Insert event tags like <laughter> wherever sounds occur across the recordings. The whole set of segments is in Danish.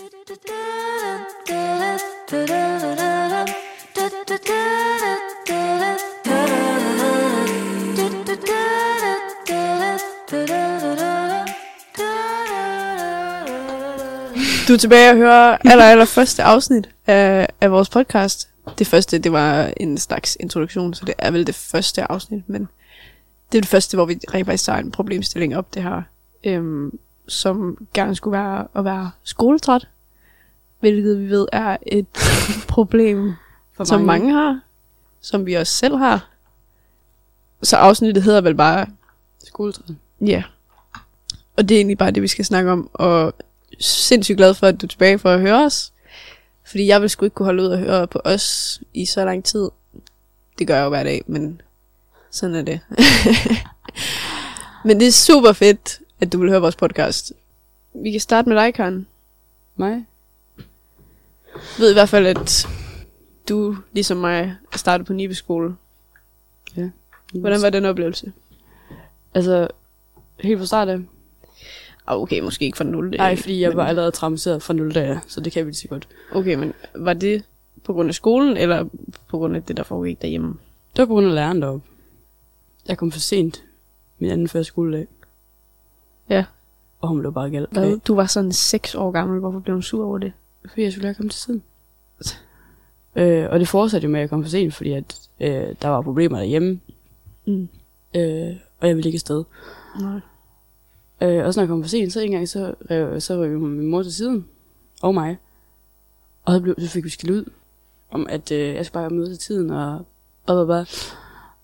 Du er tilbage og hører aller, aller første afsnit af, af vores podcast. Det første, det var en slags introduktion, så det er vel det første afsnit, men det er det første, hvor vi rent faktisk tager en problemstilling op, det her, øhm, som gerne skulle være at være skoletræt, hvilket vi ved er et <laughs> problem, For som mange har, som vi også selv har. Så afsnittet hedder vel bare Skoletræt. Ja. Og det er egentlig bare det, vi skal snakke om. Og sindssygt glad for, at du er tilbage for at høre os. Fordi jeg vil sgu ikke kunne holde ud og høre på os i så lang tid. Det gør jeg jo hver dag, men sådan er det. <laughs> men det er super fedt, at du vil høre vores podcast. Vi kan starte med dig, Karen. Mig? Jeg ved i hvert fald, at du, ligesom mig, startet på Nibe skole. Hvordan var den oplevelse? Altså, helt fra start af? Ah, okay, måske ikke fra 0. Nej, fordi jeg men- var allerede traumatiseret fra 0 dage, så det kan vi lige så godt. Okay, men var det på grund af skolen, eller på grund af det, der foregik derhjemme? Det var på grund af læreren deroppe. Jeg kom for sent min anden første skoledag. Ja. Og hun blev bare galt. Hvad? Du var sådan 6 år gammel. Hvorfor blev hun sur over det? Fordi jeg skulle lære at komme til tiden. Øh, og det fortsatte jo med, at jeg kom for sent, fordi at, øh, der var problemer derhjemme. Mm. Øh, og jeg ville ikke afsted. Nej. Øh, og så når jeg kom for sent, så en gang, så rev, så rev hun min mor til siden. Og mig. Og så, blev, så fik vi skilt ud. Om at øh, jeg skulle bare møde til tiden, og bla bla bla.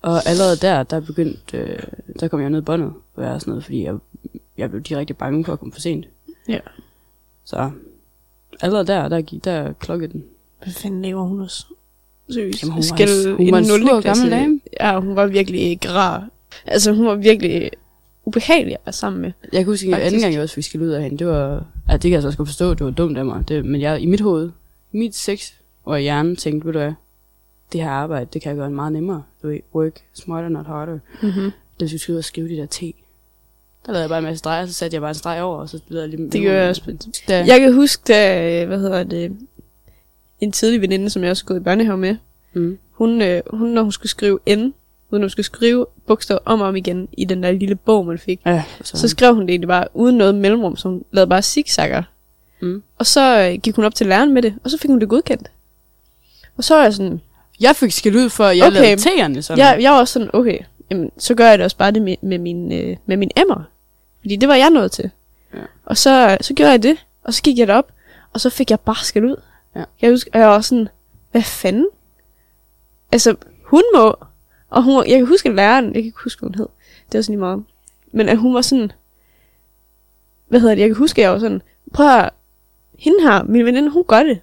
Og allerede der, der begyndte, øh, der kom jeg ned i båndet, og være sådan noget, fordi jeg, jeg blev direkte bange for at komme for sent. Ja. Så allerede der, der, gik, der klokkede den. Hvad fanden laver hun også? Seriøst. Jamen, hun var Skal en- hun i var en sur gammel dame. Ja, hun var virkelig ikke rar. Altså, hun var virkelig ubehagelig at være sammen med. Jeg kan huske, at anden gang, jeg også fik skilt ud af hende, det var, at det kan jeg så også godt forstå, det var dumt af mig. Det, men jeg, i mit hoved, i mit sex og hjerne, tænkte, ved du hvad, det her arbejde, det kan jeg gøre meget nemmere. Du ved, work smarter, not harder. Mm-hmm. Det skulle skrive og skrive de der T. Der lavede jeg bare en masse streger, så satte jeg bare en streg over, og så lavede jeg lige... Det gør jeg også. Da, Jeg kan huske, da, hvad hedder det, en tidlig veninde, som jeg også gået i børnehave med, mm. hun, øh, hun, når hun skulle skrive N, når hun skulle skrive bogstaver om og om igen i den der lille bog, man fik, Ja, Så, så skrev hun det egentlig bare uden noget mellemrum, så hun lavede bare zigzagger. Mm. Og så øh, gik hun op til læreren med det, og så fik hun det godkendt. Og så er jeg sådan, jeg fik skilt ud for, at jeg Okay. lavede T'erne sådan. jeg, jeg var også sådan, okay, jamen, så gør jeg det også bare det med, med, min, øh, med min emmer. Fordi det var jeg nået til. Ja. Og så, så gjorde jeg det, og så gik jeg derop, og så fik jeg bare skæld ud. Ja. Jeg husker, og jeg var sådan, hvad fanden? Altså, hun må, og hun, jeg kan huske læreren, jeg kan ikke huske, hvad hun hed, det var sådan lige meget. Men at hun var sådan, hvad hedder det, jeg kan huske, jeg var sådan, prøv at, hende her, min veninde, hun gør det.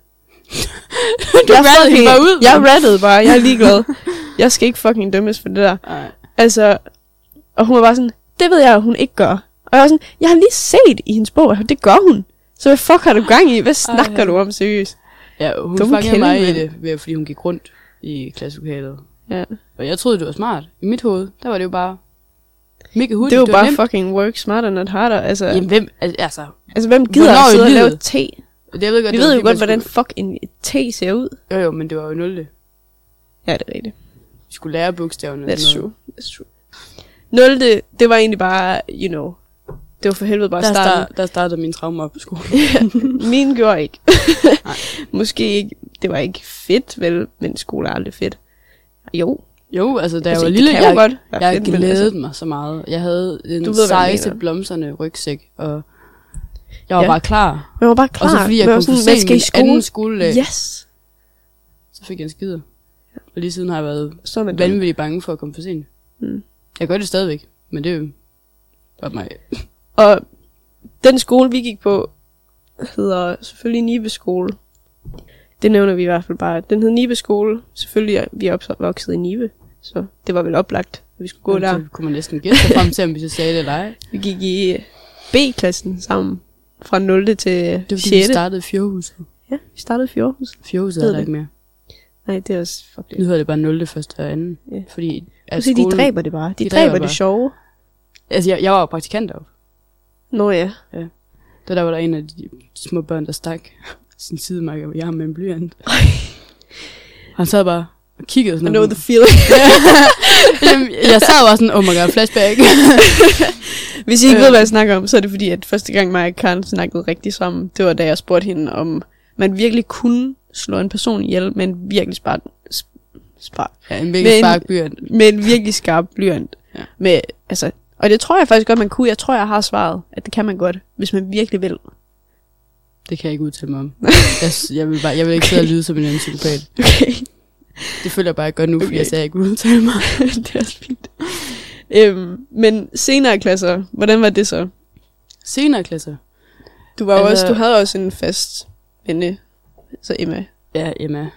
<laughs> du jeg rattede hende bare ud. Jeg rattede bare, jeg er ligeglad. jeg skal ikke fucking dømmes for det der. Nej. Altså, og hun var bare sådan, det ved jeg, at hun ikke gør. Og jeg var sådan, jeg har lige set i hendes bog, at det gør hun. Så hvad fuck har du gang i? Hvad snakker Ej. du om seriøst? Ja, hun Dumme fangede mig i det, ved, fordi hun gik rundt i klasselokalet. Ja. Og jeg troede, det var smart. I mit hoved, der var det jo bare mega hurtigt. Det var bare nemt. fucking work smarter not harder. Altså, Jamen, hvem, al- altså, altså hvem gider at sidde og lave te? det, jeg ved godt, Vi det ved jo godt, hvordan skulle- fuck en te ser ud. Jo, jo, men det var jo 0. Vi Ja, det er rigtigt. skulle lære bogstaverne. og That's true. That's true. Nulte, det var egentlig bare, you know, det var for helvede bare Der, starten. start, der startede min traume op på skolen. <laughs> Min gjorde ikke. Nej. <laughs> Måske ikke, det var ikke fedt, vel, men skole er aldrig fedt. Jo, Jo, altså, da jeg altså, var lille, jeg, godt være jeg fedt, glædede altså, mig så meget. Jeg havde den Du ved, jeg sejeste blomsterne rygsæk, og jeg var Ja. bare klar. man var bare klar. Og så fordi jeg kom for sådan, min skole. anden skoledag, Yes. så fik jeg en skider. Og lige siden har jeg været Så vanvittigt bange for at komme for sent. Mm. Jeg gør det stadigvæk, men det er jo godt mig. Og den skole, vi gik på, hedder selvfølgelig Nibe skole. Det nævner vi i hvert fald bare. Den hed Nibe skole. Selvfølgelig er vi opvokset i Nibe, så det var vel oplagt, at vi skulle gå der. Så kunne man næsten gætte frem til, om vi så sagde det eller ej. Vi gik i B-klassen sammen fra 0. til Det var fordi, 6. vi startede i Fjordhuset. Ja, vi startede. Fjordhuset Ved er der det. ikke mere. Nej, det er også fuck Nu det. hedder det bare 0. første og anden. Ja. Fordi at Altså, de dræber det bare. De, de dræber, dræber det sjove. Altså, jeg, jeg var jo praktikant deroppe. Nå ja. Det var der, var der en af de, små børn, der stak <laughs> sin sidemarker i armen med en blyant. Han sad bare og kiggede I sådan know på the feeling. <laughs> Jamen, jeg sad bare sådan, oh my god, flashback. <laughs> Hvis I ikke Øh. ved, hvad jeg snakker om, så er det fordi, at første gang mig og Karen snakkede rigtig sammen, det var da jeg spurgte hende, om man virkelig kunne slå en person ihjel med en virkelig spark, spark ja, en Men- virkelig spark blyant. med en virkelig skarp blyant. Ja. Med, altså, og det tror jeg faktisk godt, man kunne. Jeg tror, jeg har svaret, at det kan man godt, hvis man virkelig vil. Det kan jeg ikke udtale mig om. Jeg, jeg, vil bare, jeg vil ikke sidde og lyde som en anden psykopat. Okay, Det føler jeg bare ikke godt nu, fordi Okay. jeg sagde, at jeg ikke udtale mig. <laughs> det er også fint. Øhm, men senere klasser, hvordan var det så? Senere klasser. Du, var altså, også, du havde også en fast venne, så Emma. Ja, Emma.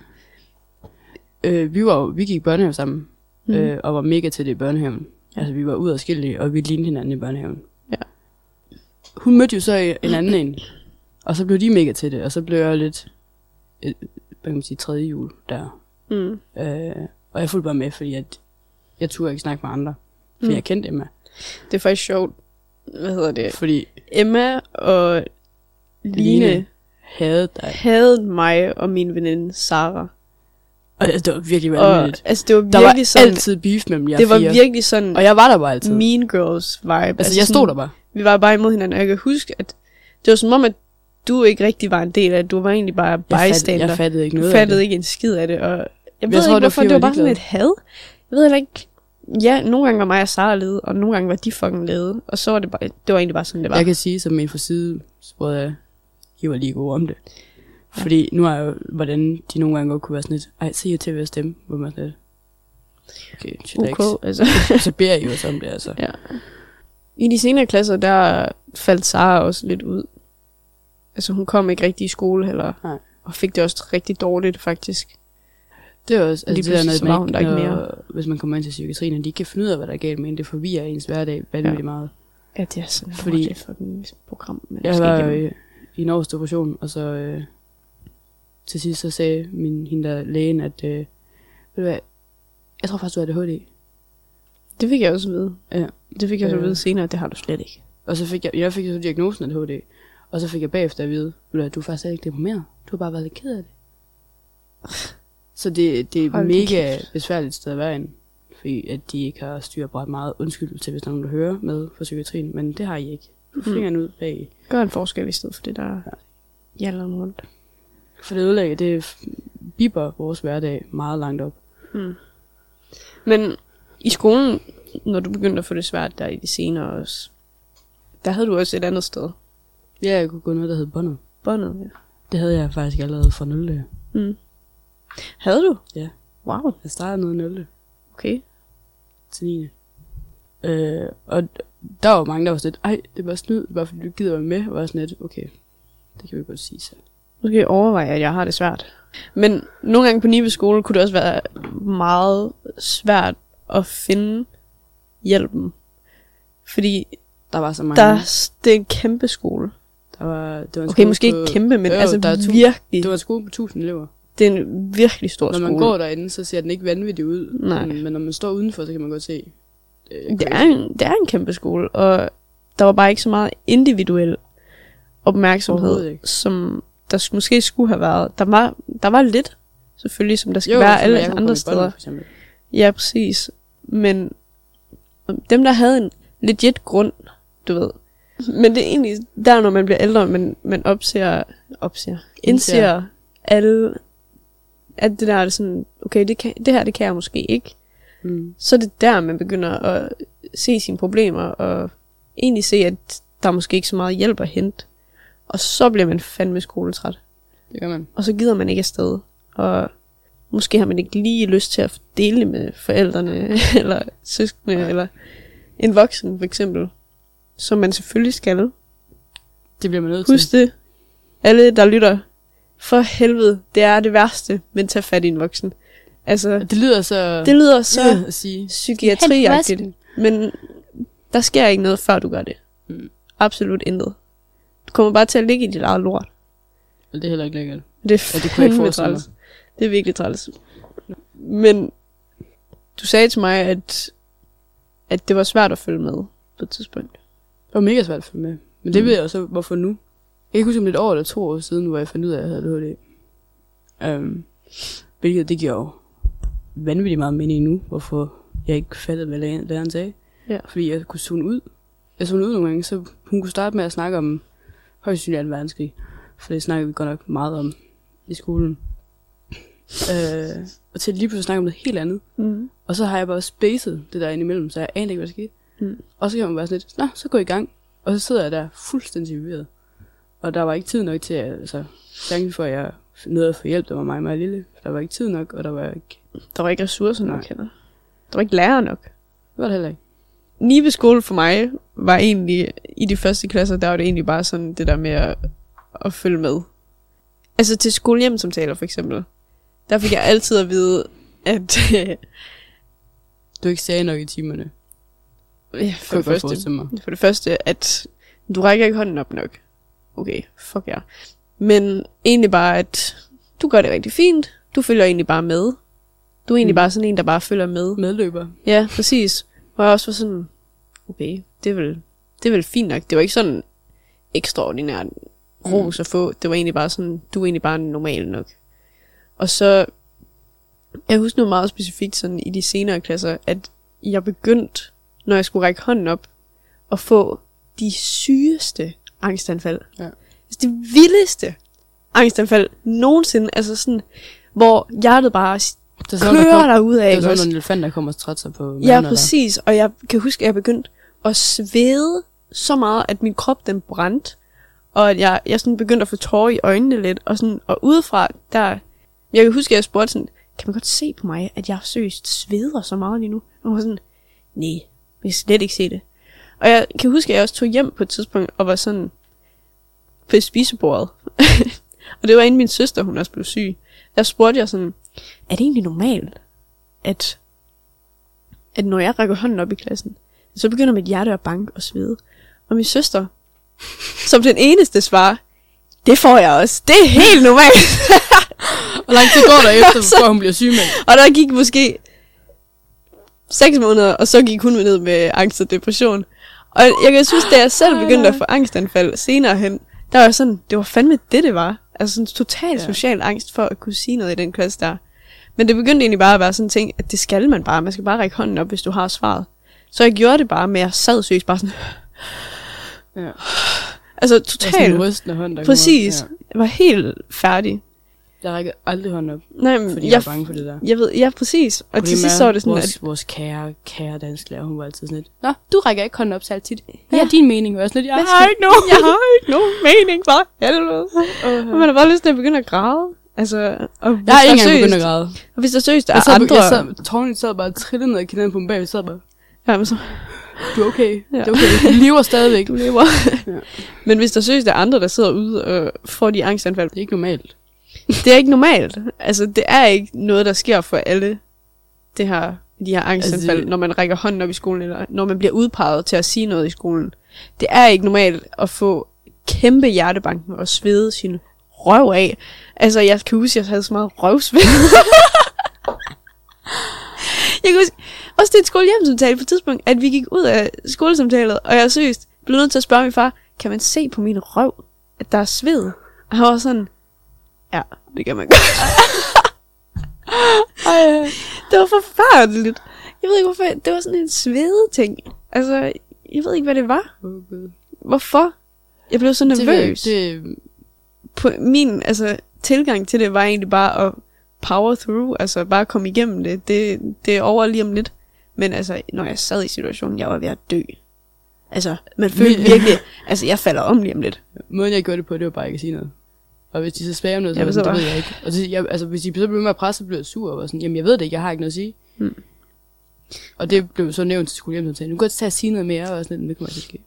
Øh, vi, var, vi gik i børnehave sammen, Mm. mm. øh, og var mega til det i børnehaven. Altså, vi var ud og vi lignede hinanden i børnehaven. Ja. Hun mødte jo så en anden en, og så blev de mega til det, og så blev jeg lidt, et, hvad kan man sige, tredje jul der. Mm. Øh, og jeg fulgte bare med, fordi at jeg turde ikke snakke med andre, fordi mm. jeg kendte Emma. Det er faktisk sjovt. Hvad hedder det? Fordi Emma og Line, Line havde dig. havde mig og min veninde Sara. Og det var virkelig vanvittigt. altså, det var Der virkelig var sådan, altid beef mellem jer det var fire. virkelig sådan Og jeg var der bare altid. Mean Girls vibe. altså, jeg stod der bare. Vi var bare imod hinanden, og jeg kan huske, at det var som om, at du ikke rigtig var en del af det. Du var egentlig bare Jeg fattede, bystander. jeg fattede ikke Du noget fattede af det. ikke en skid af det, og jeg ved Jeg ikke, tror, var, hvorfor. Det var jeg var bare sådan et had. Jeg ved heller ikke... Ja, nogle gange var mig og Sara lede, og nogle gange var de fucking lede. Og så var det bare... Det var egentlig bare sådan, det var. Jeg kan sige, som min forside spurgte jeg, I var lige gode om det. Fordi nu er jo, hvordan de nogle gange godt kunne være sådan lidt, ej, se jer til at stemme, hvor man sådan lidt, okay, chillax. Okay, altså. <laughs> Så beder I jo også om det, altså. Ja. I de senere klasser, der faldt Sara også lidt ud. Altså, hun kom ikke rigtig i skole heller. Nej. Og fik det også rigtig dårligt, faktisk. Det er også, Lige altså, det der, pludselig så når, var man hun der ikke, ikke når, hvis man kommer ind til psykiatrien, og de ikke kan finde ud af, hvad der er galt med en, det forvirrer ens hverdag vanvittigt ja. meget. Ja, det er sådan Fordi- for den program, man Jeg skal var igennem. øh, i en års depression, og så øh, til sidst så sagde min, hende der lægen, at øh, ved du hvad, jeg tror faktisk, du har ADHD. Det fik jeg også at vide. Ja. Det fik jeg så at Øh. vide senere, det har du slet ikke. Og så fik jeg, jeg fik så diagnosen af ADHD. Og så fik jeg bagefter at vide, ved du, er faktisk slet ikke deprimeret. Du har bare været lidt ked af det. Så det, det er Hold mega kæft. besværligt sted at være i. Fordi at de ikke har styr på meget undskyld til, hvis der er nogen, der hører med fra psykiatrien. Men det har I ikke. Mm. fingeren ud bag. Gør en forskel i stedet for det, der jaller rundt. For det ødelægger, det bipper vores hverdag meget langt op. Mm. Men i skolen, når du begyndte at få det svært der i de senere også, der havde du også et andet sted. Ja, jeg kunne gå noget, der hed båndet. Båndet, ja. Det havde jeg faktisk allerede fra 0. Jeg Mm. Havde du? Ja. Wow, startede noget i 0. okay. til 9. Øh, og der var mange, der var sådan lidt, ej, det bare snyd, bare fordi du gider være med, og var sådan lidt, okay, det kan vi godt sige så. Nu skal jeg overveje, at jeg har det svært. Men nogle gange på Nive skole kunne det også være meget svært at finde hjælpen. Fordi Der var så mange. der, det er en kæmpe skole. der var, det var en Okay, skole måske på, ikke kæmpe, men Jo, altså der er tu- virkelig. Det var en skole på 1000 elever. Det er en virkelig stor Når skole. man går derinde, så ser den ikke vanvittig ud. Nej. Men, men når man står udenfor, så kan man godt se. Øh, det, er en, det er en kæmpe skole, og der var bare ikke så meget individuel opmærksomhed, som der sk- måske skulle have været. Der var, der var lidt, selvfølgelig, som der skal jo, være alle andre i steder. Eksempel. Ja, præcis. Men dem, der havde en legit grund, du ved. Men det er egentlig der, når man bliver ældre, man, man opser, opser, indser Indser. alle, at det der er sådan, okay, det, kan, det her, det kan jeg måske ikke. Mm. Så er det der, man begynder at se sine problemer, og egentlig se, at der er måske ikke så meget hjælp at hente. Og så bliver man fandme skoletræt. Det gør man. Og så gider man ikke afsted. Og måske har man ikke lige lyst til at dele med forældrene, <laughs> eller søskende, Nej. eller en voksen for eksempel. Som man selvfølgelig skal. Det bliver man nødt til. Husk det. Alle, der lytter. For helvede, det er det værste, men tag fat i en voksen. Altså, Det lyder så... det lyder så Ja, at sige. psykiatriagtigt. Men der sker ikke noget, før du gør det. Mm. Absolut intet. Kommer bare til at ligge i dit eget lort. Og det er heller ikke lækkert. Det er Ja, det kunne jeg ikke forestille mig. Det er virkelig træls. Men du sagde til mig, at, at det var svært at følge med på et tidspunkt. Det var mega svært at følge med. Men det Mm. ved jeg også, hvorfor nu. kan ikke huske, om det et år eller to år siden, hvor jeg fandt ud af, at jeg havde ADHD. Um, hvilket det giver jo vanvittigt meget mening nu, hvorfor jeg ikke fattede, hvad læreren læreren sagde. Ja. Fordi jeg kunne zone ud. Jeg zonede ud nogle gange, så hun kunne starte med at snakke om højst sandsynligt 2. verdenskrig. For det snakker vi godt nok meget om i skolen. øh, og til lige pludselig snakke om noget helt andet. Mm. Og så har jeg bare spacet det der indimellem, så jeg anede ikke, hvad der skete. Mm. Og så kan man bare sådan lidt, nå, så gå i gang. Og så sidder jeg der fuldstændig forvirret. Og der var ikke tid nok til, at, altså, chancen for, at jeg nåede at få hjælp, der var mig meget lille. Der var ikke tid nok, og der var ikke, Der var ikke ressourcer nok heller. Der var ikke lærer nok. det var det heller ikke. Nibe skole for mig var egentlig, i de første klasser, der var det egentlig bare sådan det der med at, at følge med. Altså til skolehjemsamtaler for eksempel. Der fik jeg altid at vide, at <laughs> Du ikke sagde nok i timerne. ja, For det første, for det første, at du rækker ikke hånden op nok. Okay, fuck ja. Yeah. Men egentlig bare, at du gør det rigtig fint. Du følger egentlig bare med. Du er egentlig mm. bare sådan en, der bare følger med. Medløber. Ja, præcis. Hvor jeg også var sådan, okay, det er vel, det er vel fint nok. Det var ikke sådan ekstraordinært ros at få. Det var egentlig bare sådan, du er egentlig bare normal nok. Og så, jeg husker noget meget specifikt sådan i de senere klasser, at jeg begyndte, når jeg skulle række hånden op, at få de sygeste angstanfald. Ja. Altså det vildeste angstanfald nogensinde. Altså sådan, hvor hjertet bare Det er sådan, der, kører kom, derud af. det er sådan, en elefant, der kommer og strætter sig på Ja, præcis. Og jeg kan huske, at jeg begyndte at svede så meget, at min krop den brændte. Og at jeg, jeg sådan begyndte at få tårer i øjnene lidt. Og, sådan, og udefra, der... Jeg kan huske, at jeg spurgte sådan, kan man godt se på mig, at jeg seriøst sveder så meget lige nu? Og hun var sådan, nej, vi kan slet ikke se det. Og jeg kan huske, at jeg også tog hjem på et tidspunkt, og var sådan på spisebordet. <laughs> og det var inden min søster, hun også blev syg. Der spurgte jeg sådan, er det egentlig normalt, at at når jeg rækker hånden op i klassen, så begynder mit hjerte at banke og svede. Og min søster, <laughs> som den eneste svarer, det får jeg også. Det er helt normalt. <laughs> Hvor lang tid går der <laughs> efter, Så- før hun bliver syg med? og der gik måske 6 måneder, og så gik hun ned med angst og depression. Og jeg kan synes, da jeg selv begyndte at få angstanfald senere hen, der var sådan, det var fandme det, det var. Altså sådan total social angst for at kunne sige noget i den klasse der. Men det begyndte egentlig bare at være sådan en ting, at det skal man bare. Man skal bare række hånden op, hvis du har svaret. Så jeg gjorde det bare med, at jeg sad seriøst bare sådan, Ja. altså totalt, rystende hånd, der præcis. Kommer. Jeg var helt færdig. Ja. Jeg rækker aldrig hånden op, Nej, men fordi jeg, jeg, er bange for det der. jeg ved, ja, præcis. Og til sidst så var det sådan, vores, at vores kære, kære dansklærer, hun var altid sådan lidt, Nå, du rækker ikke hånden op særlig tit. Hvad Ja. er din mening? Og jeg sådan lidt, jeg har ikke nogen. <laughs> jeg har ikke nogen mening, for helvede. Og man har bare lyst til at begynde at græde. Altså, og hvis Jeg har ikke engang begyndt at græde. Og hvis der seriøst er Jeg sad, andre... jeg sad, tårnen sad bare trillet ned og kinden på mig bag, jeg sad bare, Ja, men så, du er okay, Ja. det er okay, du lever stadigvæk. du lever. Ja. Men hvis der seriøst er andre, der sidder ude og får de angstanfald, Det er ikke normalt. det er ikke normalt. Altså, det er ikke noget, der sker for alle, det her, de her angstanfald, Altså, det- når man rækker hånden op i skolen, eller når man bliver udpeget til at sige noget i skolen. Det er ikke normalt at få kæmpe hjertebanken og svede sin røv af. Altså, jeg kan huske, at jeg havde så meget røvsved. <laughs> jeg kan huske, også til et skolehjemsamtale på et tidspunkt, at vi gik ud af skolesamtalet, og jeg seriøst blev nødt til at spørge min far, kan man se på min røv, at der er sved? Og han var sådan, ja, det kan man godt. Ej, det var forfærdeligt. Jeg ved ikke, hvorfor. Det var sådan en svede ting. Altså, jeg ved ikke, hvad det var. Hvorfor? Jeg blev så Det, nervøs. ikke. det, På min altså, tilgang til det var egentlig bare at power through. Altså, bare komme igennem det. Det, det er over lige om lidt. Men altså, når jeg sad i situationen, jeg var ved at dø. Altså, man <laughs> følte Vi- virkelig, altså jeg falder om lige om lidt. måden jeg gjorde det på, det var bare ikke at sige noget. Og hvis de så spørger om noget, så Ja, så det ved jeg ikke. Og det, jeg, altså, hvis de så blev med at presse, så blev jeg sur og var sådan, jamen jeg ved det ikke, jeg har ikke noget at sige. Mm. Og det blev så nævnt til skolehjemmet, nu kan jeg tage at sige noget mere, og sådan, lidt, det kommer til at ske.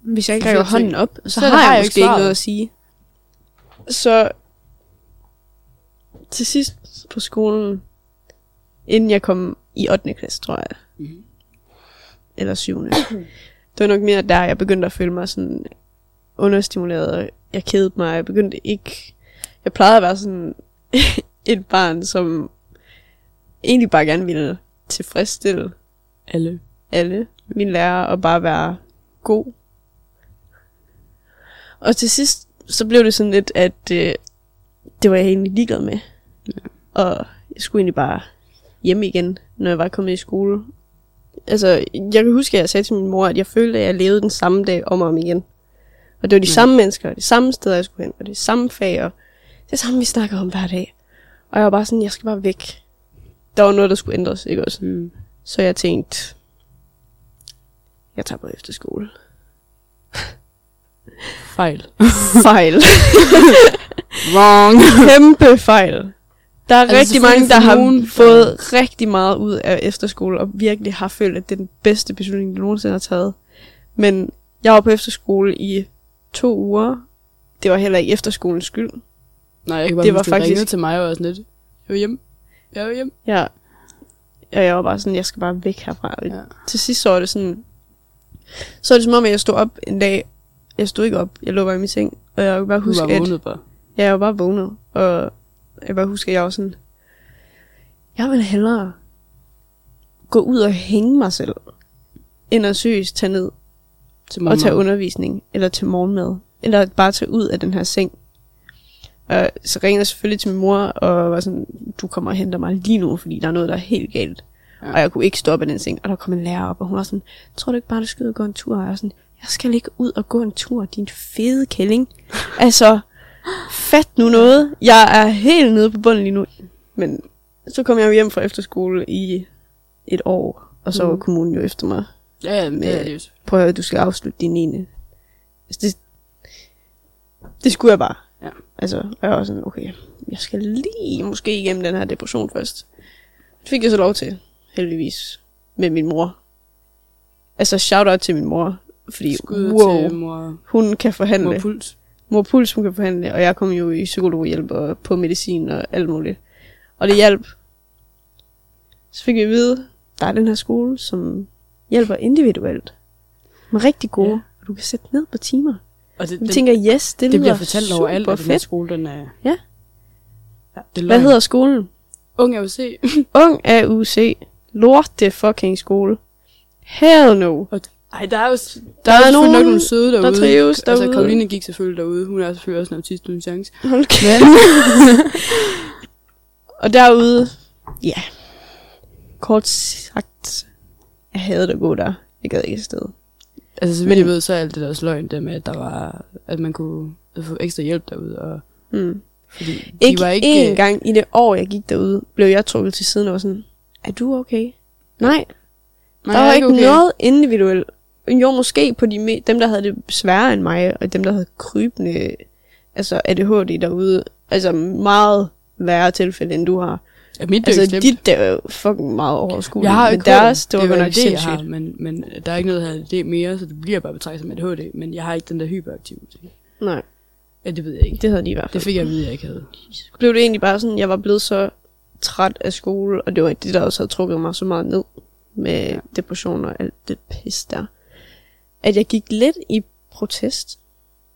Hvis jeg ikke Så rækker hånden op, så, så har jeg, jeg måske ikke noget at sige. Så til sidst på skolen, inden jeg kom i 8. klasse, tror jeg, Mhm. eller 7. det var nok mere der, jeg begyndte at føle mig sådan understimuleret, jeg kedede mig, jeg begyndte ikke, jeg plejede at være sådan <laughs> et barn, som egentlig bare gerne ville tilfredsstille Alle. alle mine lærere og bare være god. Og til sidst, så blev det sådan lidt, at øh, det var jeg egentlig ligeglad med. Ja. Og jeg skulle egentlig bare hjem igen, når jeg var kommet i skole. Altså, jeg kan huske, at jeg sagde til min mor, at jeg følte, at jeg levede den samme dag om og om igen. Og det var de ja. samme mennesker, og de samme steder, jeg skulle hen, og det samme fag, og det samme, vi snakker om hver dag. Og jeg var bare sådan, jeg skal bare væk. Der var noget, der skulle ændres, ikke også? Mm. Så jeg tænkte, jeg tager på efterskole. <laughs> Fejl. Fejl. <laughs> Wrong. Kæmpe fejl. Der er Altså, rigtig mange, der har nogen- fået rigtig meget ud af efterskole, og virkelig har følt, at det er den bedste beslutning, de nogensinde har taget. Men jeg var på efterskole i to uger. Det var heller ikke efterskolens skyld. Nej, jeg kan bare Det var huske, faktisk- ringede til mig og var sådan lidt, jeg var hjem. Jeg var hjem. Jeg, og jeg var bare sådan, jeg skal bare væk herfra. Ja. Til sidst så var det sådan, så var det som om, at jeg stod op en dag. Jeg stod ikke op, jeg lå bare i min seng. Og jeg kunne bare Du huske, var at vågnet bare. Ja, jeg var bare vågnet, og jeg bare huske, at jeg var sådan, jeg vil hellere gå ud og hænge mig selv, end at seriøst tage ned Til og tage morgenmad. undervisning, eller til morgenmad, eller bare tage ud af den her seng. Og så ringede jeg selvfølgelig til min mor, og var sådan, du kommer og henter mig lige nu, fordi der er noget, der er helt galt. Ja. Ja. Og jeg kunne ikke stoppe af den seng, og der kom en lærer op, og hun var sådan, tror du ikke bare, du skal ud og gå en tur? Og jeg var sådan, jeg skal ikke ud og gå en tur, din fede kælling. altså, fat nu noget. Jeg er helt nede på bunden lige nu. Men så kom jeg jo hjem fra efterskole i et år, og så var Mhm. kommunen jo efter mig. Ja, ja, men det med- er det jo. Prøv at høre, du skal afslutte din 9. Altså, det, det skulle jeg bare. Ja. Altså, og jeg var sådan, okay, jeg skal lige måske igennem den her depression først. Det fik jeg så lov til, heldigvis, med min mor. Altså, shout out til min mor, fordi Skud wow, til mor, hun kan forhandle. mor Puls. Mor Puls, hun kan forhandle, og jeg kom jo i psykologhjælp og på medicin og alt muligt. Og det hjalp. Så fik jeg at vide, der er den her skole, som hjælper individuelt. Med rigtig gode, Ja. og du kan sætte ned på timer. Og det, det, tænker, yes, det, det bliver fortalt overalt, super at den her skole, den er... Ja. ja det er Hvad hedder skolen? Ung AUC. Ung AUC. Lorte fucking skole. Hell no. Ej, der er jo, der, Der er, er nogen, nok nogle søde derude. der trives Altså, derude. Karoline gik selvfølgelig derude. Hun er selvfølgelig også en autist uden chance. Kæft. Men, <laughs> Og derude, ja. Kort sagt, jeg havde at gå der. Jeg gad ikke afsted. altså, så vidt Men- jeg ved, så er alt det der også løgn, det med, at der var, at man kunne få ekstra hjælp derude. Og, Hmm. fordi de Ikke, var ikke én gang i det år, jeg gik derude, blev jeg trukket til siden og var sådan, er du okay? Nej, Nej, der var ikke okay. noget individuelt. Jo, måske på de dem, der havde det sværere end mig, og dem, der havde krybende altså ADHD derude. Altså meget værre tilfælde, end du har. Ja, mit Altså, ikke slemt. dit der er jo fucking meget overskueligt. Jeg har jo men ikke deres, det var det er nok det, jeg har, men, men der er ikke noget her det mere, så det bliver bare betragtet som ADHD, men jeg har ikke den der hyperaktive ting. Nej, Ja, det ved jeg ikke. det havde de i hvert fald. Det fik jeg at vide, jeg ikke havde. blev det egentlig bare sådan, jeg var blevet så træt af skole, og det var det, der også havde trukket mig så meget ned med Ja. ja. depression og alt det pis der. At jeg gik lidt i protest.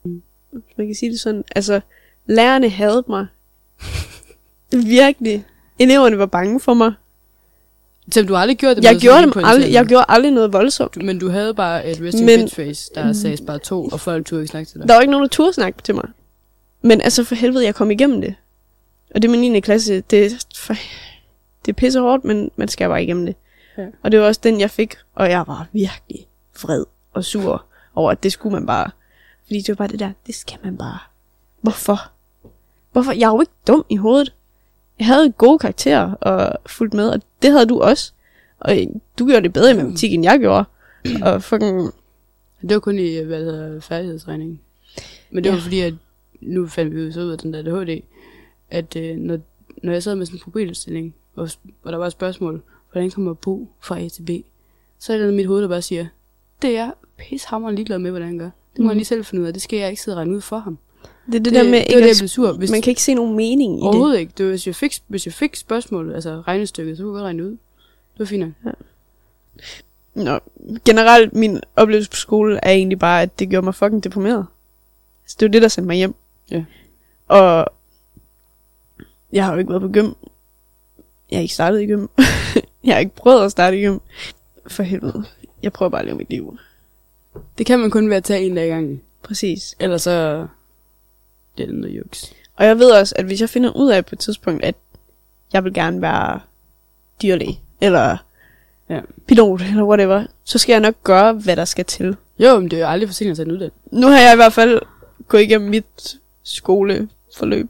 Mm. Hvis man kan sige det sådan. Altså, lærerne havde mig. Virkelig. Eleverne var bange for mig. Selvom du aldrig gjort det Jeg gjorde, dem aldrig, jeg gjorde aldrig noget voldsomt. Du- Men du havde bare et resting Men- bitch face, der sagde bare to, og folk turde ikke snakke til dig. Der var ikke nogen, der turde snakke til mig. Men altså for helvede, jeg kom igennem det. Og det med 9. klasse, det, for, det er pisse hårdt, men man skal bare igennem det. Ja. Og det var også den, jeg fik, og jeg var virkelig vred og sur over, at det skulle man bare. Fordi det var bare det der, det skal man bare. Hvorfor? Hvorfor? Jeg er jo ikke dum i hovedet. Jeg havde gode karakterer og fulgt med, og det havde du også. Og du gjorde det bedre i matematik, end jeg gjorde. Og fucking Det var kun i, hvad hedder, færdighedsregning. Men det Ja. var fordi, at nu fandt vi jo så ud af den der ADHD, at øh, når, når jeg sad med sådan en problemstilling, og, og der var et spørgsmål, hvordan kommer Bo fra A til B, så er det mit hoved, der bare siger, det er jeg pishammerende ligeglad med, hvordan han gør. Det må Mhm. han lige selv finde ud af. Det skal jeg ikke sidde og regne ud for ham. det, det, det der med det ikke det, jeg sur. Hvis, man kan ikke se nogen mening i det. Overhovedet ikke. Det var, hvis, jeg fik, hvis jeg fik spørgsmålet, altså regnestykket, så kunne jeg godt regne ud. Det var fint nok. Nå, generelt, min oplevelse på skole er egentlig bare, at det gjorde mig fucking deprimeret. Altså, det var det, der sendte mig hjem. Ja. Og jeg har jo ikke været på gym. Jeg har ikke startet i gym. <laughs> jeg har ikke prøvet at starte i gym. For helvede. Jeg prøver bare at leve mit liv. Det kan man kun ved at tage en dag i gangen. Præcis. Ellers så, det er noget juks. Og jeg ved også, at hvis jeg finder ud af på et tidspunkt, at jeg vil gerne være dyrlæge, eller Ja. pilot, eller whatever, så skal jeg nok gøre, hvad der skal til. Jo, men det er jo aldrig for sent at tage en uddannelse. Nu har jeg i hvert fald gået igennem mit skoleforløb.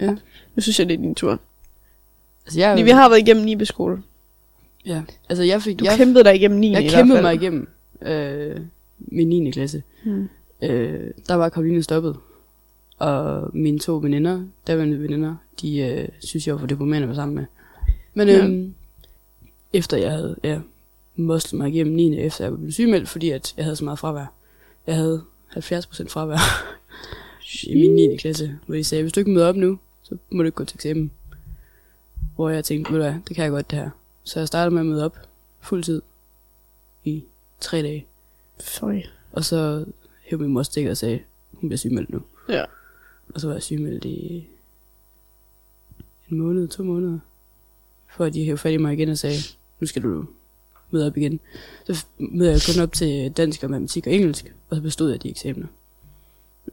Ja. Nu synes jeg, det er din tur. Altså, jeg, Fordi vi har været igennem Nibe skole. Ja, altså jeg fik... Du jeg, kæmpede dig igennem 9. jeg i kæmpede fald. mig igennem øh, min 9. klasse. Hmm. Øh, der var Karoline stoppet. Og mine to veninder, daværende veninder, de øh, synes jeg var for deprimerende at være sammen med. Men Ja. øh, efter jeg havde ja, moslet mig igennem 9. efter jeg blev sygemeldt, fordi at jeg havde så meget fravær. Jeg havde 70% fravær <laughs> i min 9. klasse, hvor de sagde, hvis du ikke møder op nu, så må du ikke gå til eksamen. Hvor jeg tænkte, ved du hvad, det kan jeg godt det her. Så jeg startede med at møde op fuld tid i tre dage. Sorry. Og så hævde min mor stik og sagde, hun bliver sygemeldt nu. Ja. Og så var jeg sygemeldt i en måned, to måneder. For at de hævde fat i mig igen og sagde, nu skal du møde op igen. Så mødte jeg kun op til dansk og matematik og engelsk, og så bestod jeg de eksamener.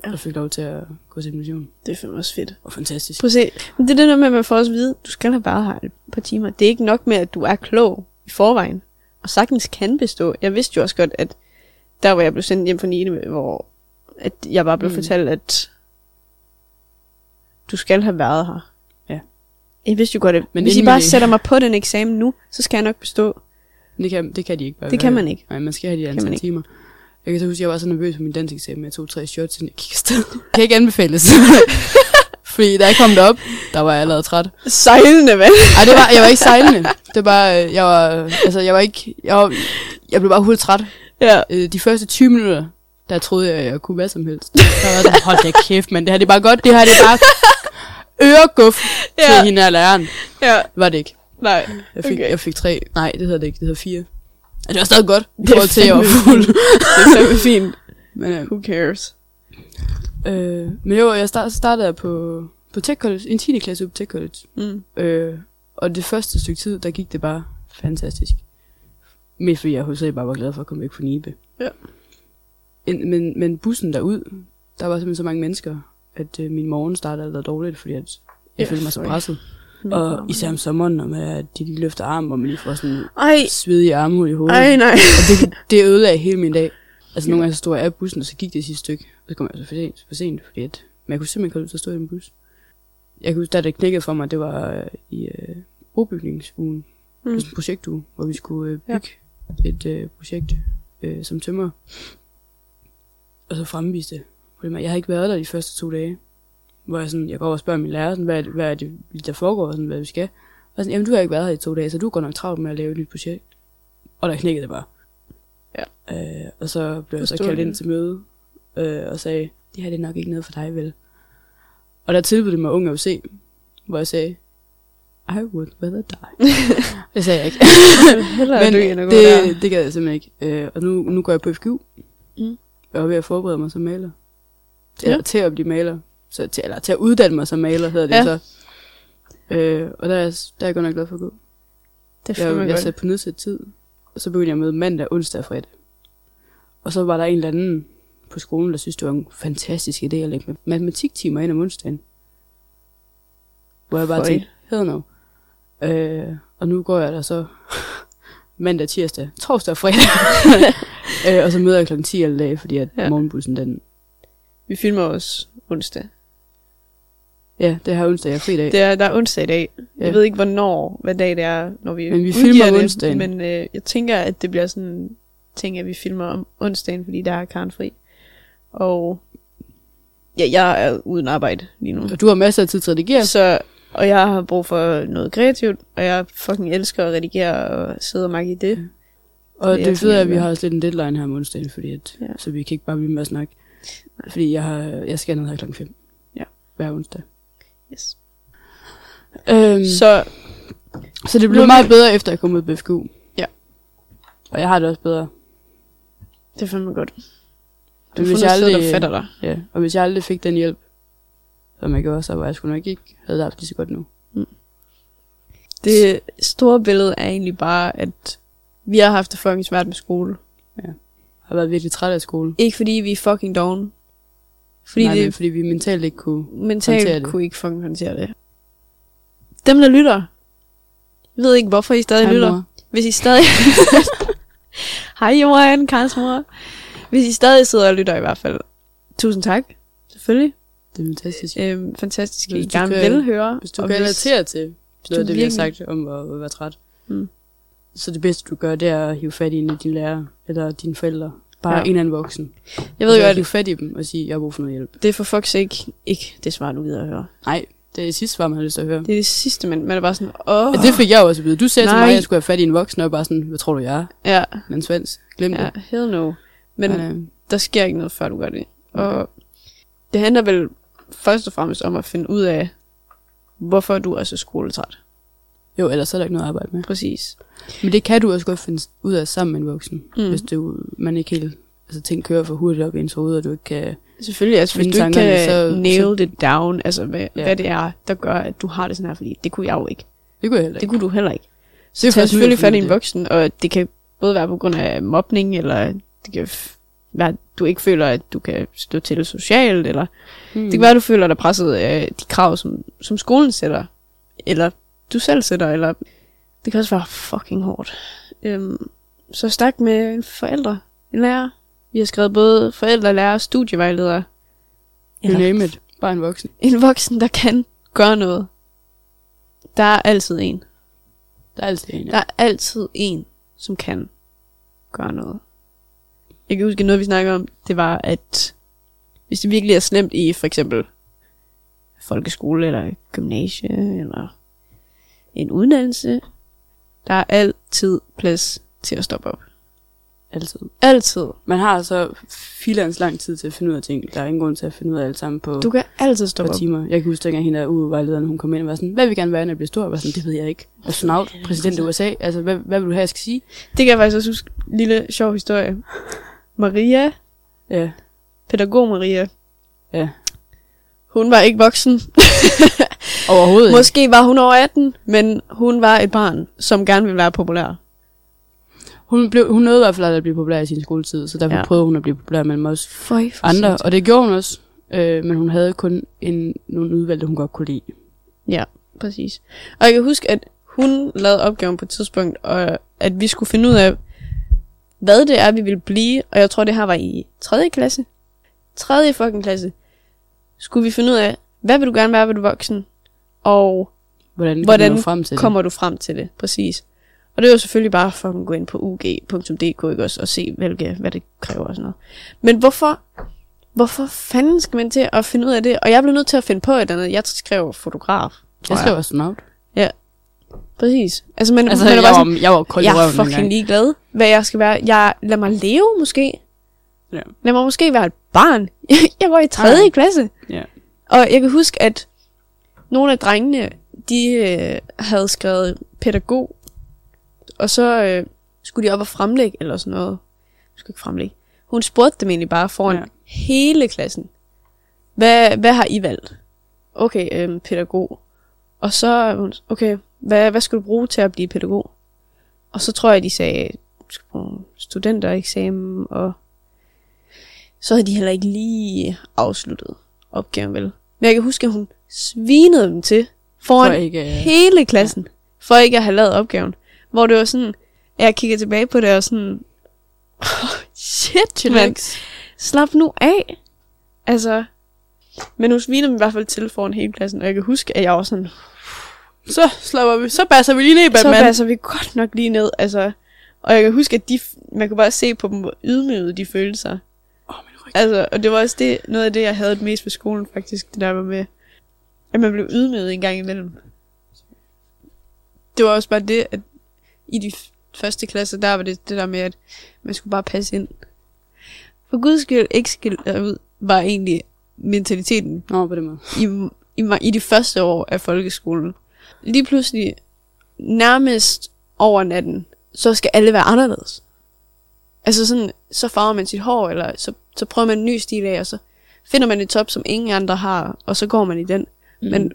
Ja. Og fik lov til at gå til mission. Det er fandme også fedt. Og fantastisk. Prøv at se. Men det er det der med, at man får også at vide, du skal have været her et par timer. Det er ikke nok med, at du er klog i forvejen, og sagtens kan bestå. Jeg vidste jo også godt, at der hvor jeg blev sendt hjem fra 9. hvor at jeg bare blev Mm. fortalt, at du skal have været her. Ja. Jeg vidste jo godt, at Men hvis I bare sætter mig på den eksamen nu, så skal jeg nok bestå. Det kan, det kan de ikke bare Det kan man ikke. Nej, man skal have de antal timer. Jeg kan så huske, at jeg var så nervøs på min dansk eksamen, jeg tog tre shots, inden jeg gik afsted. <laughs> kan ikke anbefales. <laughs> Fordi da jeg kom derop, der var jeg allerede træt. Sejlende, hvad? Ej, det var, jeg var ikke sejlende. Det var bare, øh, jeg var, altså, jeg var ikke, jeg, var, jeg blev bare hurtigt træt. ja. Øh, De første 20 minutter, der troede jeg, at jeg kunne hvad som helst. <laughs> Der var sådan, hold da kæft, men det her det er bare godt. Det her det er bare øreguff ja. Til hende her læreren. Ja. Var det ikke. Nej. Jeg fik, okay. Okay. jeg fik tre. Nej, det hedder det ikke. Det hedder fire. Det var stadig godt. Det er forhold til, at var fuld. Det er fandme fint. <laughs> Men, øh, Who cares? øh, men jo, jeg start, startede på, på Tech College, en 10. klasse på Tech College. Mm. Øh, og det første stykke tid, der gik det bare fantastisk. Mest fordi jeg hovedsageligt bare var glad for at komme væk fra Nibe. Ja. En, men, men bussen derud, der var simpelthen så mange mennesker, at øh, min morgen startede allerede dårligt, fordi at jeg Ja, følte mig så presset. Og især om sommeren, når man, de lige løfter armen, og man lige får sådan Ej, svedige armhul i hovedet. ej nej. Og det, det ødelagde hele min dag. Altså nogle gange så stod jeg af bussen, og så gik det sidste stykke. Og så kom jeg så for sent, for sent fordi at, men jeg kunne simpelthen ikke holde ud til at stå i den bus. Jeg kan huske, da det knækkede for mig, det var øh, i øh, brobygningsugen. Mm. Det var sådan en projektuge, hvor vi skulle øh, bygge ja. et øh, projekt øh, som tømmer. Og så fremviste det. Jeg har ikke været der de første to dage. Hvor jeg, sådan, jeg går over og spørger min lærer, sådan, hvad, er det, hvad er det, der foregår, sådan, hvad vi skal. Og sådan, jamen du har ikke været her i to dage, så du går nok travlt med at lave et nyt projekt. Og der knækkede det bare. Ja. Øh, og så blev jeg så kaldt det. ind til møde, øh, og sagde, det her det er nok ikke noget for dig, vel? Og der tilbød de mig unge at se, hvor jeg sagde, I would rather die. <laughs> det sagde jeg ikke. <laughs> Men der. det, det gad jeg simpelthen ikke. Øh, og nu, nu går jeg på FGU. Mm. Jeg er ved at forberede mig som maler. Til, ja. til at blive maler. Så til, eller til at uddanne mig som maler, hedder det Ja. så. Øh, og der er, jeg- der er jeg godt nok glad for at gå. Det Jeg, jeg godt. satte på nedsat tid. Og så begyndte jeg med mandag, onsdag og fredag. Og så var der en eller anden på skolen, der synes, det var en fantastisk idé at lægge matematiktimer ind om onsdagen. Hvor jeg bare Føj. tænkte, hell no. Øh, og nu går jeg der så <laughs> mandag, tirsdag, torsdag og fredag. <laughs> øh, og så møder jeg klokken 10 alle dage, fordi at ja. morgenbussen, den... Vi filmer også onsdag. Ja, det her onsdag, jeg er fri dag. Det er, der er onsdag i dag. Ja. Jeg ved ikke, hvornår, hvad dag det er, når vi Men vi filmer det, onsdagen. Men øh, jeg tænker, at det bliver sådan ting, at vi filmer om onsdagen, fordi der er Karen fri. Og ja, jeg er uden arbejde lige nu. Og du har masser af tid til at redigere. Så, og jeg har brug for noget kreativt, og jeg fucking elsker at redigere og sidde og makke i det. Og Det det, fede er, at vi har også lidt en deadline her om onsdagen, fordi at, Ja. ja. så vi kan ikke bare blive med at snakke. Fordi jeg, har, jeg skal ned her klokken 5. Ja. Hver onsdag. Yes. Øhm, så, Så det blev meget vi- bedre, efter jeg kom ud på FGU. Ja. Og jeg har det også bedre. det er fandme godt. Du har hvis fundet jeg et sted, der aldrig- fatter dig. Ja. Og hvis jeg aldrig fik den hjælp, som jeg gjorde, så var jeg sgu nok ikke havde haft det så godt nu. Det store billede er egentlig bare, at vi har haft det fucking svært med skole. Jeg har været virkelig træt af skole. Ikke fordi vi er fucking doven. Fordi Nej, det men fordi vi mentalt ikke kunne. mentalt håndtere det. kunne ikke fucking håndtere det. Dem, der lytter, jeg ved ikke, hvorfor I stadig Hej, lytter. mor. Hvis I stadig... <laughs> Hej Johan, Karls mor. Hvis I stadig sidder og lytter i hvert fald. Tusind tak, selvfølgelig. Det er fantastisk. Øhm, fantastisk, I Hvis du gerne kan- vil høre. Hvis du og kan relatere til noget af det, vi har sagt om at, at være træt, Mm. så det bedste, du gør, det er at hive fat i en af dine lærere, eller dine forældre. Bare Ja. ja. en eller anden voksen. Jeg ved Altså, godt, hive fat i dem og sige, jeg har brug for noget hjælp. det er for fuck's sake ikke det svar, du gider at høre. Nej, det er det sidste svar, man har lyst til at høre. Det er det sidste, men man er bare sådan, åh. Ja, det fik jeg jo også at vide. Du sagde til Nej. mig, at jeg skulle have fat i en voksen, og jeg bare sådan, hvad tror du, jeg er? Ja, Men Svends, glem ja, det. hell no. Men Men, øh, der sker ikke noget, før du gør det. Okay. Og det handler vel først og fremmest om at finde ud af, hvorfor du er så skoletræt. Jo, ellers er der ikke noget at arbejde med. Præcis. Men det kan du også godt finde ud af sammen med en voksen. Mm. Hvis du, man ikke helt... Altså, ting kører for hurtigt op i ens hoved, og du ikke kan... Selvfølgelig, altså hvis du ikke kan så- nail it down, altså hvad, ja. Hvad det er, der gør, at du har det sådan her, fordi det kunne jeg jo ikke. Det kunne jeg heller Det ikke. kunne du heller ikke. Så Det tag selvfølgelig fat i en det. voksen, og det kan både være på grund af mobning, eller det kan være, du ikke føler, at du kan stå til socialt, eller Mm. det kan være, at du føler dig presset af de krav, som, som skolen sætter, eller du selv sætter, eller det kan også være fucking hårdt. Øhm, så stak med en forældre, en lærer. Vi har skrevet både forældre, lærer, studievejledere. You name it. Bare en voksen. En voksen, der kan gøre noget. Der er altid en. Der er altid en. Der Ja. er altid en, som kan gøre noget. Jeg kan huske, noget vi snakker om, det var, at hvis det virkelig er slemt i for eksempel folkeskole, eller gymnasie, eller en uddannelse, der er altid plads til at stoppe op. Altid. Altid. Man har så filans lang tid til at finde ud af ting. Der er ingen grund til at finde ud af alt sammen på Du kan altid stoppe op. timer. Jeg kan huske, dengang hende der uvejlederen, hun kom ind og var sådan, hvad vil gerne være, når jeg bliver stor? Jeg var sådan, det ved jeg ikke. Astronaut, præsident i USA. Altså, hvad, hvad vil du have, jeg skal sige? Det kan jeg faktisk også huske. Lille sjov historie. Maria, Ja, pædagog Maria, ja. hun var ikke voksen. <laughs> Overhovedet ikke. Måske var hun over 18, men hun var et barn, som gerne ville være populær. Hun, blev, hun nåede i hvert fald at blive populær i sin skoletid, så derfor Ja. prøvede hun at blive populær mellem os Føj for andre, sindssygt. og det gjorde hun også. Øh, men hun havde kun en, nogle udvalgte, hun godt kunne lide. Ja, præcis. Og jeg kan huske, at hun lavede opgaven på et tidspunkt, og at vi skulle finde ud af, hvad det er, vi ville blive. Og jeg tror, det her var i 3. klasse. 3. fucking klasse. Skulle vi finde ud af, hvad vil du gerne være, hvad du voksen? Og Hvordan, Hvordan du frem til kommer du frem til det? Præcis. Og det er jo selvfølgelig bare for at gå ind på ug.dk ikke også, og se, hvilke, hvad det kræver og sådan noget. Men hvorfor, hvorfor fanden skal man til at finde ud af det? Og jeg blev nødt til at finde på et eller andet. Jeg skrev fotograf. det? tror Jeg skrev astronaut. Præcis. Altså, men, Altså, man jeg, var, sådan, jeg var kold i jeg er fucking ligeglad, hvad jeg skal være. Jeg, lad mig leve, måske. Ja. Lad mig måske være et barn. <laughs> jeg går i 3. Ja. klasse. Ja. Og jeg kan huske, at nogle af drengene, de øh, havde skrevet pædagog, og så øh, skulle de op og fremlægge, eller sådan noget. Jeg skulle ikke fremlægge. Hun spurgte dem egentlig bare foran ja. Hele klassen. Hvad, hvad har I valgt? Okay, øh, pædagog. Og så, okay, hvad, hvad skal du bruge til at blive pædagog? Og så tror jeg, de sagde, du skal bruge studentereksamen, og så havde de heller ikke lige afsluttet opgaven, vel? Men jeg kan huske, at hun svinede dem til foran For ikke, øh, hele klassen, for ikke at have lavet opgaven. Hvor det var sådan, at jeg kigger tilbage på det og sådan, oh, <laughs> shit, mand, slap nu af. Altså, men hun svinede dem i hvert fald til foran hele klassen, og jeg kan huske, at jeg var sådan, Så slapper vi. Så basser vi lige ned, så Batman. passer vi godt nok lige ned, altså. Og jeg kan huske, at de, man kunne bare se på dem, hvor ydmygede de følte sig. Min ryg. Altså, og det var også det, noget af det, jeg havde mest på skolen faktisk, det der var med, at man blev ydmyget en gang imellem. Det var også bare det, at i de første klasser, der var det det der med, at man skulle bare passe ind. For guds skyld, ikke skille ud, var egentlig mentaliteten Nå, på den måde. i, i, i de første år af folkeskolen. Lige pludselig, nærmest over natten, så skal alle være anderledes. Altså sådan, så farver man sit hår, eller så, så prøver man en ny stil af, og så finder man et top, som ingen andre har, og så går man i den. Mm. Men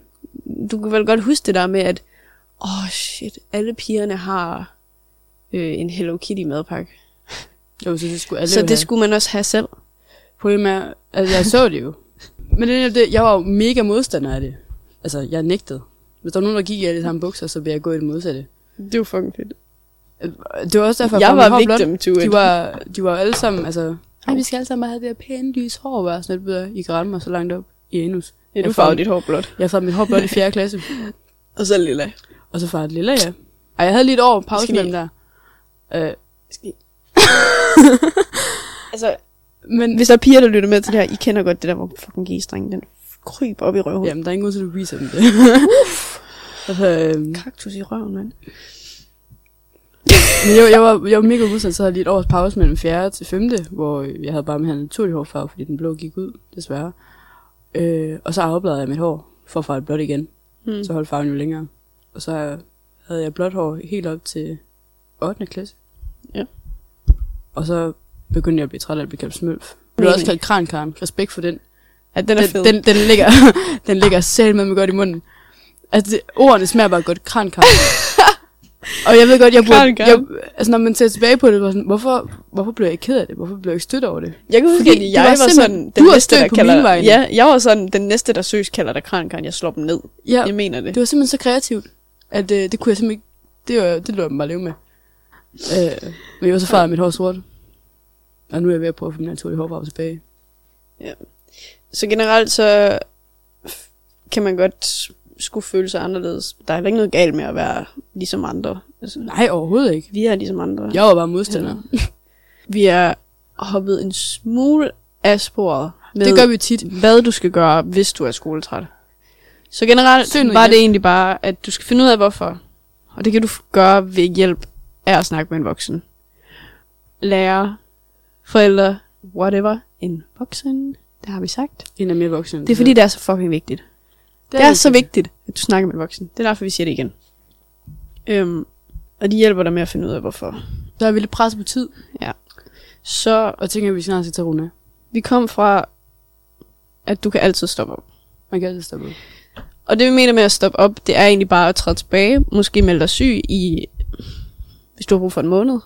du kan vel godt huske det der med, at åh oh shit, alle pigerne har øh, en Hello Kitty madpakke. Jo, så det skulle alle Så det have. skulle man også have selv. Problemet er, altså jeg så det jo. Men det, det, jeg var jo mega modstander af det. Altså, jeg nægtede. Hvis der var nogen, der gik i alle de samme bukser, så ville jeg gå i det modsatte. Det var fucking fedt. Det var også derfor, Jeg var victim to it. De var, de var alle sammen, altså... Ej, vi skal alle sammen bare have det her pæne lys hår, var sådan lidt, I kan mig så langt op i anus. Ja, du Jeg farvede dit hår blåt. Jeg farvede mit hår blot i 4. klasse, <laughs> Og så lilla. og så farvede lilla, ja. Ej, jeg havde lige et år pause Skal mellem der. Øh, <laughs> Altså, men hvis der er piger, der lytter med til det her, I kender godt det der, hvor fucking g-strengen, den kryber op i røven. jamen, der er ingen grund til, at du viser dem det. <laughs> altså, øhm, Kaktus i røven, mand. Men jeg, jeg, var, jeg var mega modstand, så havde jeg lige et års pause mellem 4. til 5. Hvor jeg havde bare med en naturlig hårfarve, fordi den blå gik ud, desværre. Øh, og så afbladede jeg mit hår, for at det blåt igen. Mm. Så holdt farven jo længere. Og så havde jeg blåt hår helt op til 8. klasse. Ja. Og så begyndte jeg at blive træt af at blive kaldt smølf. Jeg blev Mening. også kaldt krankarm. Respekt for den. Ja, den er Den, fed. den, den ligger, <laughs> den ligger <laughs> selv med mig godt i munden. Altså, det, ordene smager bare godt. Krankarm. <laughs> og jeg ved godt, jeg burde... Jeg, altså, når man ser tilbage på det, var sådan, hvorfor, hvorfor blev jeg ikke ked af det? Hvorfor blev jeg ikke stødt over det? Jeg kan huske, at du jeg var var, sådan, du den var næste, der på kalder min vegne. Ja, jeg var sådan, den næste, der søs kalder dig krankan, jeg slår dem ned. Ja, Jeg mener det. det var simpelthen så kreativt, at øh, det kunne jeg simpelthen ikke... Det, var, det lå jeg bare leve med. Øh, men jeg var så farvet mit hår sort. Og nu er jeg ved at prøve at få min naturlige hårfarve tilbage. Så generelt så kan man godt skulle føle sig anderledes. Der er heller ikke noget galt med at være ligesom andre. Altså, Nej, overhovedet ikke. vi er ligesom andre. Jeg var bare modstander. <laughs> Vi er hoppet en smule af sporet med, Det gør vi tit. hvad du skal gøre, hvis du er skoletræt. Så generelt Søg var det egentlig bare, at du skal finde ud af, hvorfor. Og det kan du gøre ved hjælp af at snakke med en voksen. Lærer, forældre, whatever, en voksen. Det har vi sagt. En er mere voksen. Det er fordi, det er så fucking vigtigt. Det er, vigtigt. så vigtigt, at du snakker med en voksen. Det er derfor, vi siger det igen. Øhm, og de hjælper dig med at finde ud af, hvorfor. Der er vi lidt presset på tid, Så og tænker, at vi snart skal tage runde. vi kom fra, at du kan altid stoppe op. Man kan altid stoppe. ud. Og det vi mener med at stoppe op, det er egentlig bare at træde tilbage. Måske melde dig syg i, hvis du har brug for en måned,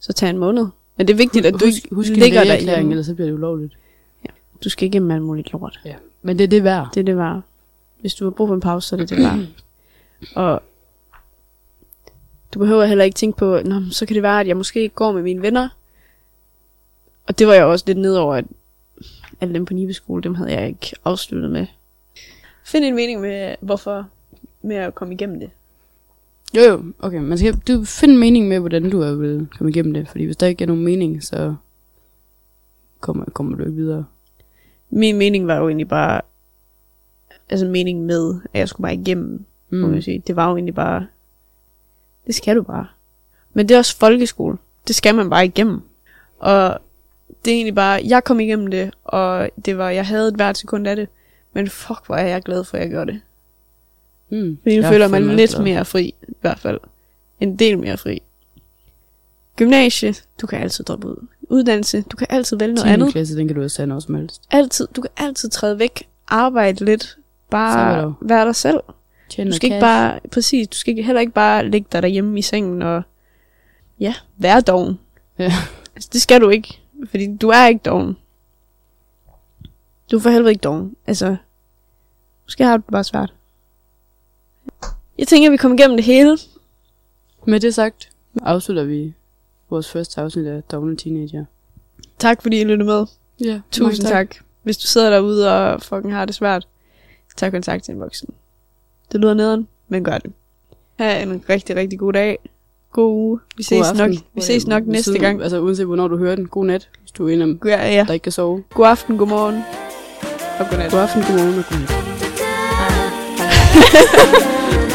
så tag en måned. Men det er vigtigt, at du husk, ikke husk ligger der hjemme. ellers så bliver det ulovligt. Du skal ikke igennem alt muligt lort. Ja. Men det er det værd. Det er det værd. Hvis du har brug for en pause, så er det det værd. Og du behøver heller ikke tænke på, Nå, så kan det være, at jeg måske ikke går med mine venner. Og det var jeg også lidt nedover, at alle dem på Nibeskole, dem havde jeg ikke afsluttet med. Find en mening med, hvorfor med at komme igennem det. Jo, jo. Okay, man skal du finde en mening med, hvordan du er vil komme igennem det. Fordi hvis der ikke er nogen mening, så kommer, kommer du ikke videre. Min mening var jo egentlig bare, altså mening med, at jeg skulle bare igennem, mm. må man sige. Det var jo egentlig bare, det skal du bare. Men det er også folkeskole. Det skal man bare igennem. Og det er egentlig bare, jeg kom igennem det, og det var, jeg havde et hvert sekund af det. Men fuck, hvor er jeg glad for, at jeg gjorde det. Mm. Fordi nu Jeg er føler man lidt glad. mere fri, i hvert fald. En del mere fri. Gymnasie, du kan altid droppe ud. Uddannelse, du kan altid vælge noget 10. andet. klasse, den kan du også når som helst. Altid, du kan altid træde væk, arbejde lidt, bare være dig selv. Tjene Du skal ikke bare, præcis, du skal heller ikke bare ligge dig derhjemme i sengen og, ja, være doven. Ja. Altså, det skal du ikke, fordi du er ikke doven. Du er for helvede ikke doven. Altså, måske har du det bare svært. Jeg tænker, at vi kommer igennem det hele. Med det sagt, afslutter vi vores første afsnit af Dogne Teenager. Tak fordi I lyttede med. Ja, Tusind tak. tak. Hvis du sidder derude og fucking har det svært, tag kontakt til en voksen. Det lyder nederen, men gør det. Ha' en rigtig, rigtig god dag. God uge. Vi ses nok, vi ses nok næste Siden, gang. Altså uanset hvornår du hører den. God nat, hvis du er en af dem, Ja, ja. der ikke kan sove. God aften, god morgen. Og godnat. God aften, god morgen og god nat. Hej. <laughs>